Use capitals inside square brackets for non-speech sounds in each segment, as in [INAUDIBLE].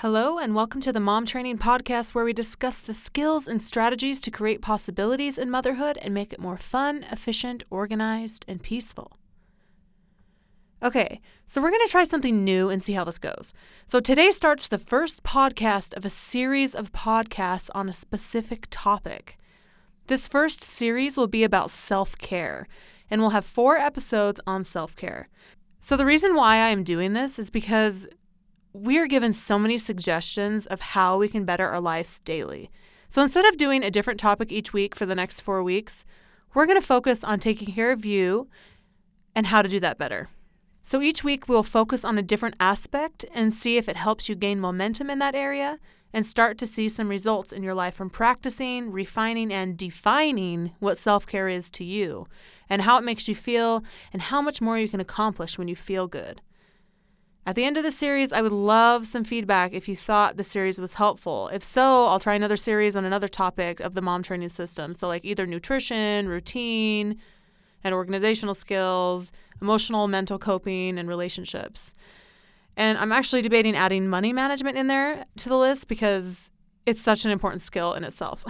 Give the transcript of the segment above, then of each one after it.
Hello, and welcome to the Mom Training Podcast, where we discuss the skills and strategies to create possibilities in motherhood and make it more fun, efficient, organized, and peaceful. Okay, so we're going to try something new and see how this goes. So today starts the first podcast of a series of podcasts on a specific topic. This first series will be about self care, and we'll have four episodes on self care. So, the reason why I am doing this is because we are given so many suggestions of how we can better our lives daily. So instead of doing a different topic each week for the next four weeks, we're going to focus on taking care of you and how to do that better. So each week we'll focus on a different aspect and see if it helps you gain momentum in that area and start to see some results in your life from practicing, refining, and defining what self care is to you and how it makes you feel and how much more you can accomplish when you feel good. At the end of the series, I would love some feedback if you thought the series was helpful. If so, I'll try another series on another topic of the mom training system. So, like either nutrition, routine, and organizational skills, emotional, mental coping, and relationships. And I'm actually debating adding money management in there to the list because it's such an important skill in itself.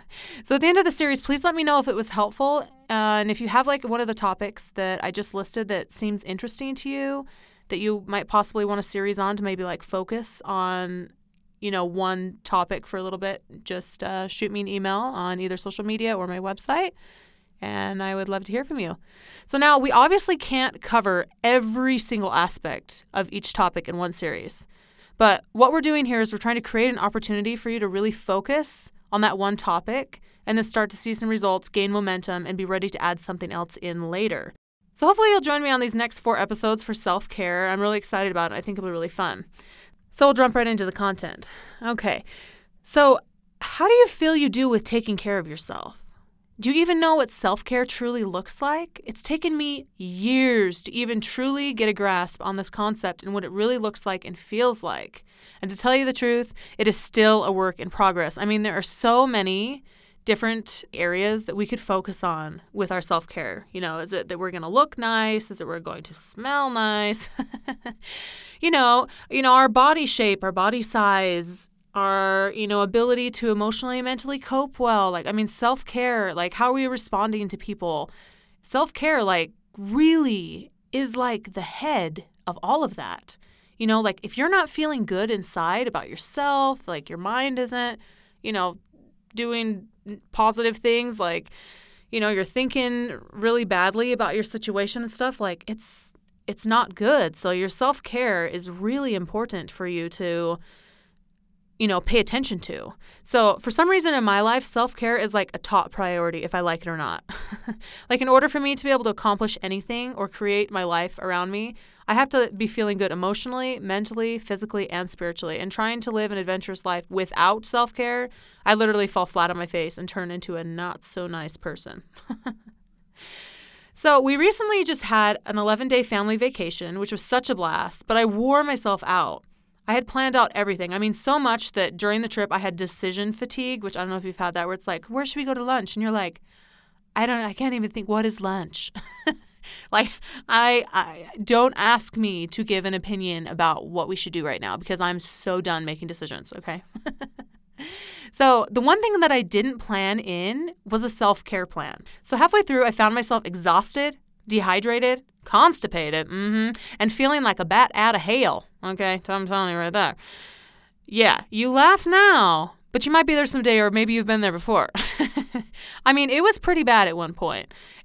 [LAUGHS] so at the end of the series, please let me know if it was helpful. And if you have like one of the topics that I just listed that seems interesting to you, that you might possibly want a series on to maybe like focus on you know one topic for a little bit. Just uh, shoot me an email on either social media or my website and i would love to hear from you. So now we obviously can't cover every single aspect of each topic in one series but what we're doing here is we're trying to create an opportunity for you to really focus on that one topic and then start to see some results gain momentum and be ready to add something else in later so hopefully you'll join me on these next four episodes for self care. I'm really excited about it. I think it'll be really fun. So we'll jump right into the content. Okay. So, how do you feel you do with taking care of yourself? Do you even know what self care truly looks like? It's taken me years to even truly get a grasp on this concept and what it really looks like and feels like. And to tell you the truth, it is still a work in progress. I mean, there are so many different areas that we could focus on with our self care. You know, is it that we're going to look nice? Is it we're going to smell nice? [LAUGHS] you know, you know, our body shape, our body size, our you know ability to emotionally and mentally cope well. Like, I mean, self care. Like, how are we responding to people? Self care, like, really is like the head of all of that. You know, like if you're not feeling good inside about yourself, like your mind isn't, you know, doing positive things like you know you're thinking really badly about your situation and stuff like it's it's not good. So your self-care is really important for you to you know pay attention to so for some reason in my life self-care is like a top priority if i like it or not [LAUGHS] like in order for me to be able to accomplish anything or create my life around me I have to be feeling good emotionally, mentally, physically, and spiritually. And trying to live an adventurous life without self care, I literally fall flat on my face and turn into a not so nice person. [LAUGHS] so, we recently just had an 11 day family vacation, which was such a blast, but I wore myself out. I had planned out everything. I mean, so much that during the trip I had decision fatigue, which I don't know if you've had that, where it's like, where should we go to lunch? And you're like, I don't I can't even think what is lunch. [LAUGHS] like I, I don't ask me to give an opinion about what we should do right now because I'm so done making decisions, okay? [LAUGHS] so, the one thing that I didn't plan in was a self-care plan. So, halfway through I found myself exhausted, dehydrated, constipated, mm-hmm, and feeling like a bat out of hail. Okay, so I'm telling you right there. Yeah, you laugh now, but you might be there someday, or maybe you've been there before. [LAUGHS] I mean, it was pretty bad at one.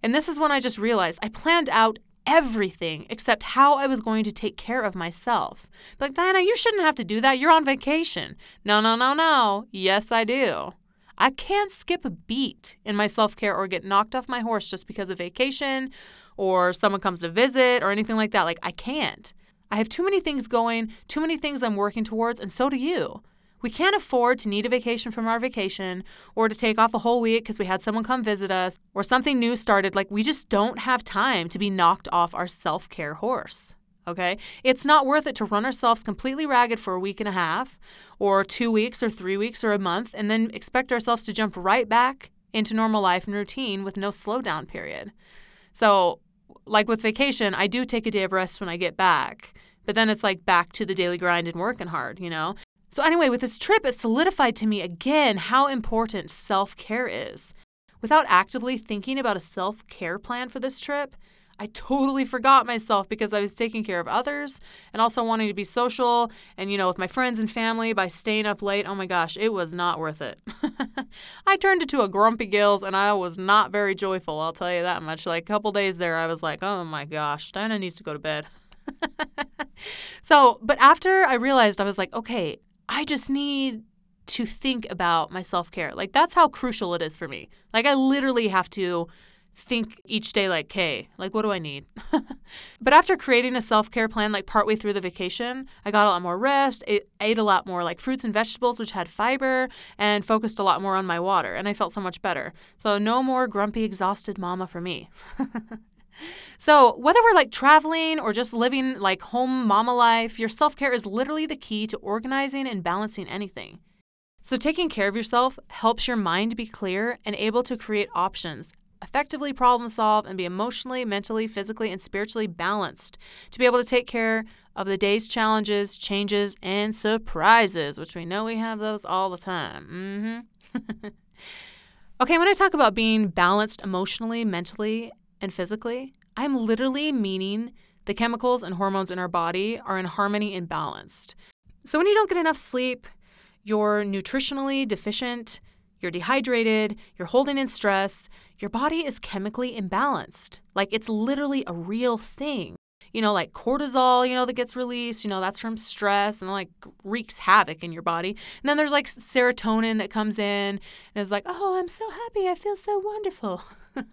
And this is when I just realized I planned out everything except how I was going to take care of myself. Like, Diana, you shouldn't have to do that. You're on vacation. No, no, no, no. Yes, I do. I can't skip a beat in my self care or get knocked off my horse just because of vacation or someone comes to visit or anything like that. Like, I can't. I have too many things going, too many things I'm working towards, and so do you. We can't afford to need a vacation from our vacation or to take off a whole week because we had someone come visit us or something new started. Like, we just don't have time to be knocked off our self care horse. Okay? It's not worth it to run ourselves completely ragged for a week and a half or two weeks or three weeks or a month and then expect ourselves to jump right back into normal life and routine with no slowdown period. So, like with vacation, I do take a day of rest when I get back. But then it's like back to the daily grind and working hard, you know? So, anyway, with this trip, it solidified to me again how important self care is. Without actively thinking about a self care plan for this trip, I totally forgot myself because I was taking care of others and also wanting to be social and, you know, with my friends and family by staying up late. Oh my gosh, it was not worth it. [LAUGHS] I turned into a grumpy gills and I was not very joyful, I'll tell you that much. Like a couple days there, I was like, oh my gosh, Diana needs to go to bed. [LAUGHS] so, but after I realized, I was like, okay, I just need to think about my self care. Like, that's how crucial it is for me. Like, I literally have to think each day like, okay, like what do I need? [LAUGHS] but after creating a self-care plan like partway through the vacation, I got a lot more rest, ate, a lot more like fruits and vegetables which had fiber and focused a lot more on my water and I felt so much better. So no more grumpy exhausted mama for me. [LAUGHS] So, whether we're like traveling or just living like home mama life, your self care is literally the key to organizing and balancing anything. So, taking care of yourself helps your mind be clear and able to create options effectively problem solve and be emotionally, mentally, physically, and spiritually balanced to be able to take care of the day's challenges, changes, and surprises, which we know we have those all the time. Mm-hmm. [LAUGHS] okay, when I talk about being balanced emotionally, mentally, and physically, I'm literally meaning the chemicals and hormones in our body are in harmony and balanced. So when you don't get enough sleep, you're nutritionally deficient, you're dehydrated, you're holding in stress, your body is chemically imbalanced. Like it's literally a real thing. You know, like cortisol, you know, that gets released, you know, that's from stress and like wreaks havoc in your body. And then there's like serotonin that comes in and is like, oh, I'm so happy. I feel so wonderful. [LAUGHS]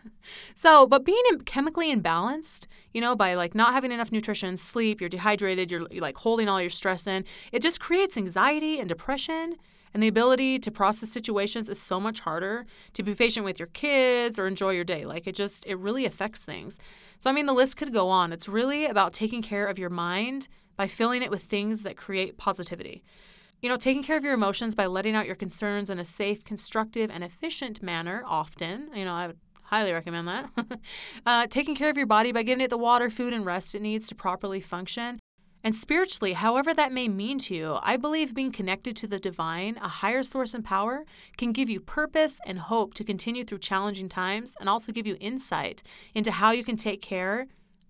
so, but being chemically imbalanced, you know, by like not having enough nutrition, sleep, you're dehydrated, you're, you're like holding all your stress in, it just creates anxiety and depression and the ability to process situations is so much harder to be patient with your kids or enjoy your day. Like it just, it really affects things. So, I mean, the list could go on. It's really about taking care of your mind by filling it with things that create positivity. You know, taking care of your emotions by letting out your concerns in a safe, constructive, and efficient manner often. You know, I would highly recommend that. [LAUGHS] uh, taking care of your body by giving it the water, food, and rest it needs to properly function. And spiritually, however that may mean to you, I believe being connected to the divine, a higher source and power, can give you purpose and hope to continue through challenging times and also give you insight into how you can take care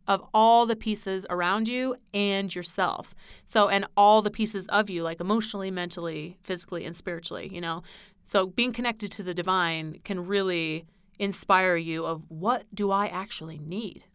of all the pieces around you and yourself. So, and all the pieces of you, like emotionally, mentally, physically, and spiritually, you know? So, being connected to the divine can really inspire you of what do I actually need? [LAUGHS]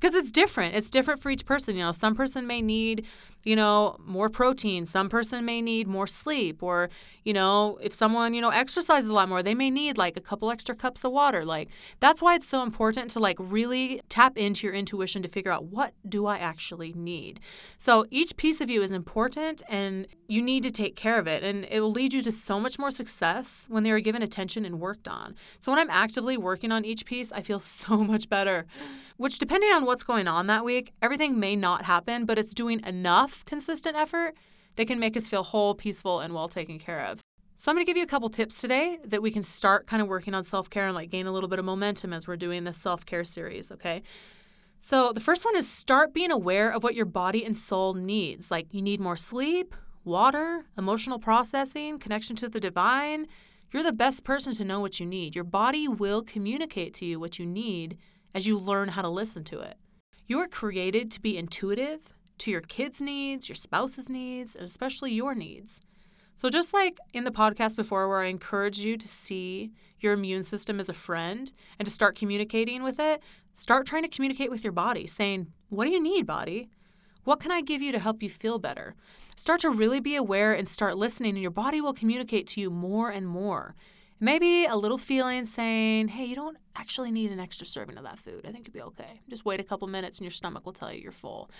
Because it's different. It's different for each person. You know, some person may need you know, more protein. Some person may need more sleep, or, you know, if someone, you know, exercises a lot more, they may need like a couple extra cups of water. Like, that's why it's so important to like really tap into your intuition to figure out what do I actually need. So each piece of you is important and you need to take care of it. And it will lead you to so much more success when they are given attention and worked on. So when I'm actively working on each piece, I feel [LAUGHS] so much better which, depending on what's going on that week, everything may not happen, but it's doing enough consistent effort that can make us feel whole, peaceful, and well taken care of. So, I'm going to give you a couple tips today that we can start kind of working on self care and like gain a little bit of momentum as we're doing this self care series, okay? So, the first one is start being aware of what your body and soul needs. Like, you need more sleep, water, emotional processing, connection to the divine. You're the best person to know what you need. Your body will communicate to you what you need as you learn how to listen to it. You are created to be intuitive to your kids' needs, your spouse's needs, and especially your needs. So, just like in the podcast before, where I encourage you to see your immune system as a friend and to start communicating with it, start trying to communicate with your body, saying, What do you need, body? What can I give you to help you feel better? Start to really be aware and start listening, and your body will communicate to you more and more. Maybe a little feeling saying, hey, you don't actually need an extra serving of that food. I think you'll be okay. Just wait a couple minutes and your stomach will tell you you're full.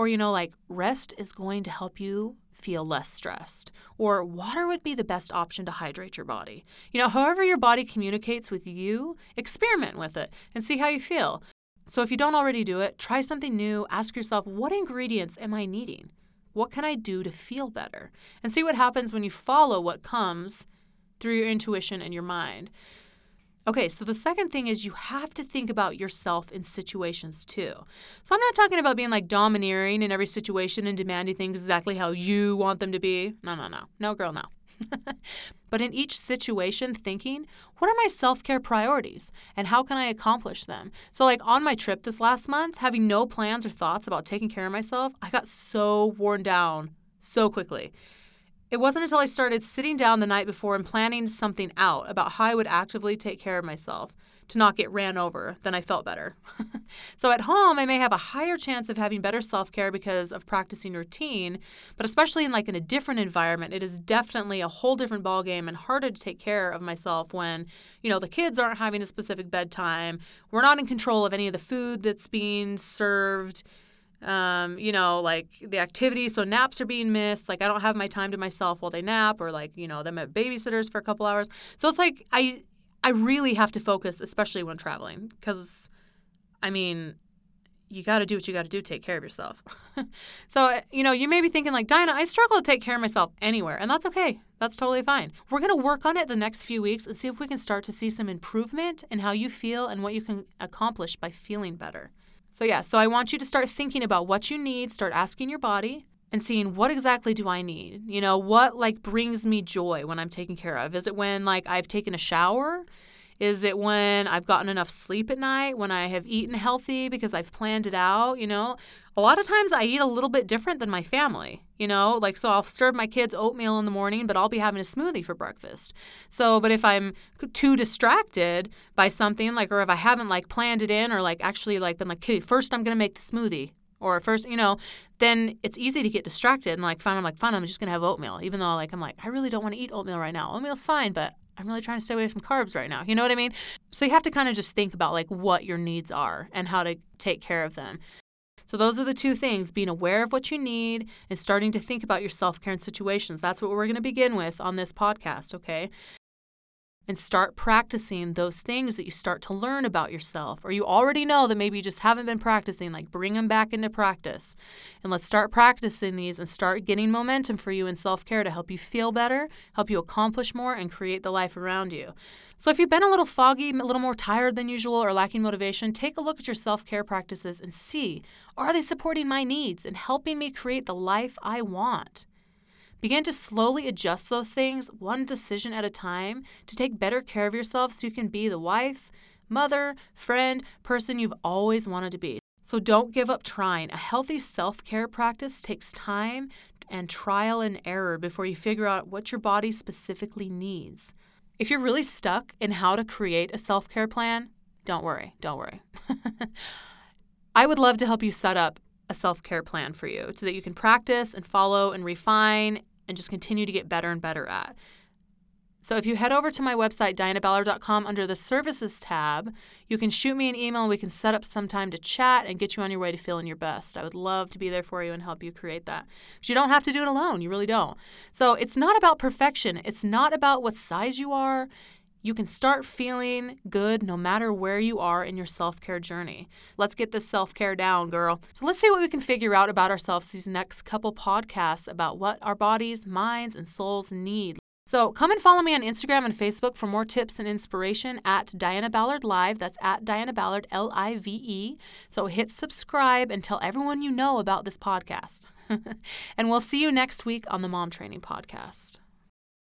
Or, you know, like rest is going to help you feel less stressed. Or water would be the best option to hydrate your body. You know, however your body communicates with you, experiment with it and see how you feel. So if you don't already do it, try something new. Ask yourself, what ingredients am I needing? What can I do to feel better? And see what happens when you follow what comes through your intuition and your mind. Okay, so the second thing is you have to think about yourself in situations too. So I'm not talking about being like domineering in every situation and demanding things exactly how you want them to be. No, no, no. No, girl, no. [LAUGHS] but in each situation, thinking, what are my self care priorities and how can I accomplish them? So, like on my trip this last month, having no plans or thoughts about taking care of myself, I got so worn down so quickly. It wasn't until I started sitting down the night before and planning something out about how I would actively take care of myself to not get ran over, then I felt better. [LAUGHS] so at home, I may have a higher chance of having better self care because of practicing routine, but especially in like in a different environment, it is definitely a whole different ballgame and harder to take care of myself when, you know, the kids aren't having a specific bedtime. We're not in control of any of the food that's being served. Um, you know, like the activities, so naps are being missed. Like I don't have my time to myself while they nap, or like you know them at babysitters for a couple hours. So it's like I I really have to focus, especially when traveling, because I mean, you got to do what you got to do. Take care of yourself. [LAUGHS] so, you know, you may be thinking, like, Diana, I struggle to take care of myself anywhere, and that's okay. That's totally fine. We're going to work on it the next few weeks and see if we can start to see some improvement in how you feel and what you can accomplish by feeling better. So, yeah, so I want you to start thinking about what you need, start asking your body, and seeing what exactly do I need? You know, what like brings me joy when I'm taken care of? Is it when like I've taken a shower? Is it when I've gotten enough sleep at night, when I have eaten healthy because I've planned it out, you know? A lot of times I eat a little bit different than my family, you know? Like so I'll serve my kids oatmeal in the morning, but I'll be having a smoothie for breakfast. So, but if I'm too distracted by something like or if I haven't like planned it in or like actually like been like, "Okay, first I'm going to make the smoothie." or first, you know, then it's easy to get distracted and like, fine, I'm like, fine, I'm just gonna have oatmeal, even though like I'm like, I really don't want to eat oatmeal right now. Oatmeal's fine, but I'm really trying to stay away from carbs right now. You know what I mean? So you have to kind of just think about like what your needs are and how to take care of them. So those are the two things being aware of what you need and starting to think about your self care in situations. That's what we're going to begin with on this podcast, okay? And start practicing those things that you start to learn about yourself or you already know that maybe you just haven't been practicing like bring them back into practice. And let's start practicing these and start getting momentum for you in self-care to help you feel better help you accomplish more and create the life around you. So if you've been a little foggy a little more tired than usual or lacking motivation take a look at your self-care practices and see are they supporting my needs and helping me create the life i want Begin to slowly adjust those things one decision at a time to take better care of yourself so you can be the wife, mother, friend, person you've always wanted to be. So don't give up trying. A healthy self care practice takes time and trial and error before you figure out what your body specifically needs. If you're really stuck in how to create a self care plan, don't worry, don't worry. [LAUGHS] I would love to help you set up a self care plan for you so that you can practice and follow and refine and just continue to get better and better at. So if you head over to my website, dianaballard.com, under the services tab, you can shoot me an email we can set up some time to chat and get you on your way to feeling your best. I would love to be there for you and help you create that. Because you don't have to do it alone. You really don't. So it's not about perfection. It's not about what size you are. You can start feeling good no matter where you are in your self care journey. Let's get this self care down, girl. So, let's see what we can figure out about ourselves these next couple podcasts about what our bodies, minds, and souls need. So, come and follow me on Instagram and Facebook for more tips and inspiration at Diana Ballard Live. That's at Diana Ballard, L I V E. So, hit subscribe and tell everyone you know about this podcast. [LAUGHS] and we'll see you next week on the Mom Training Podcast.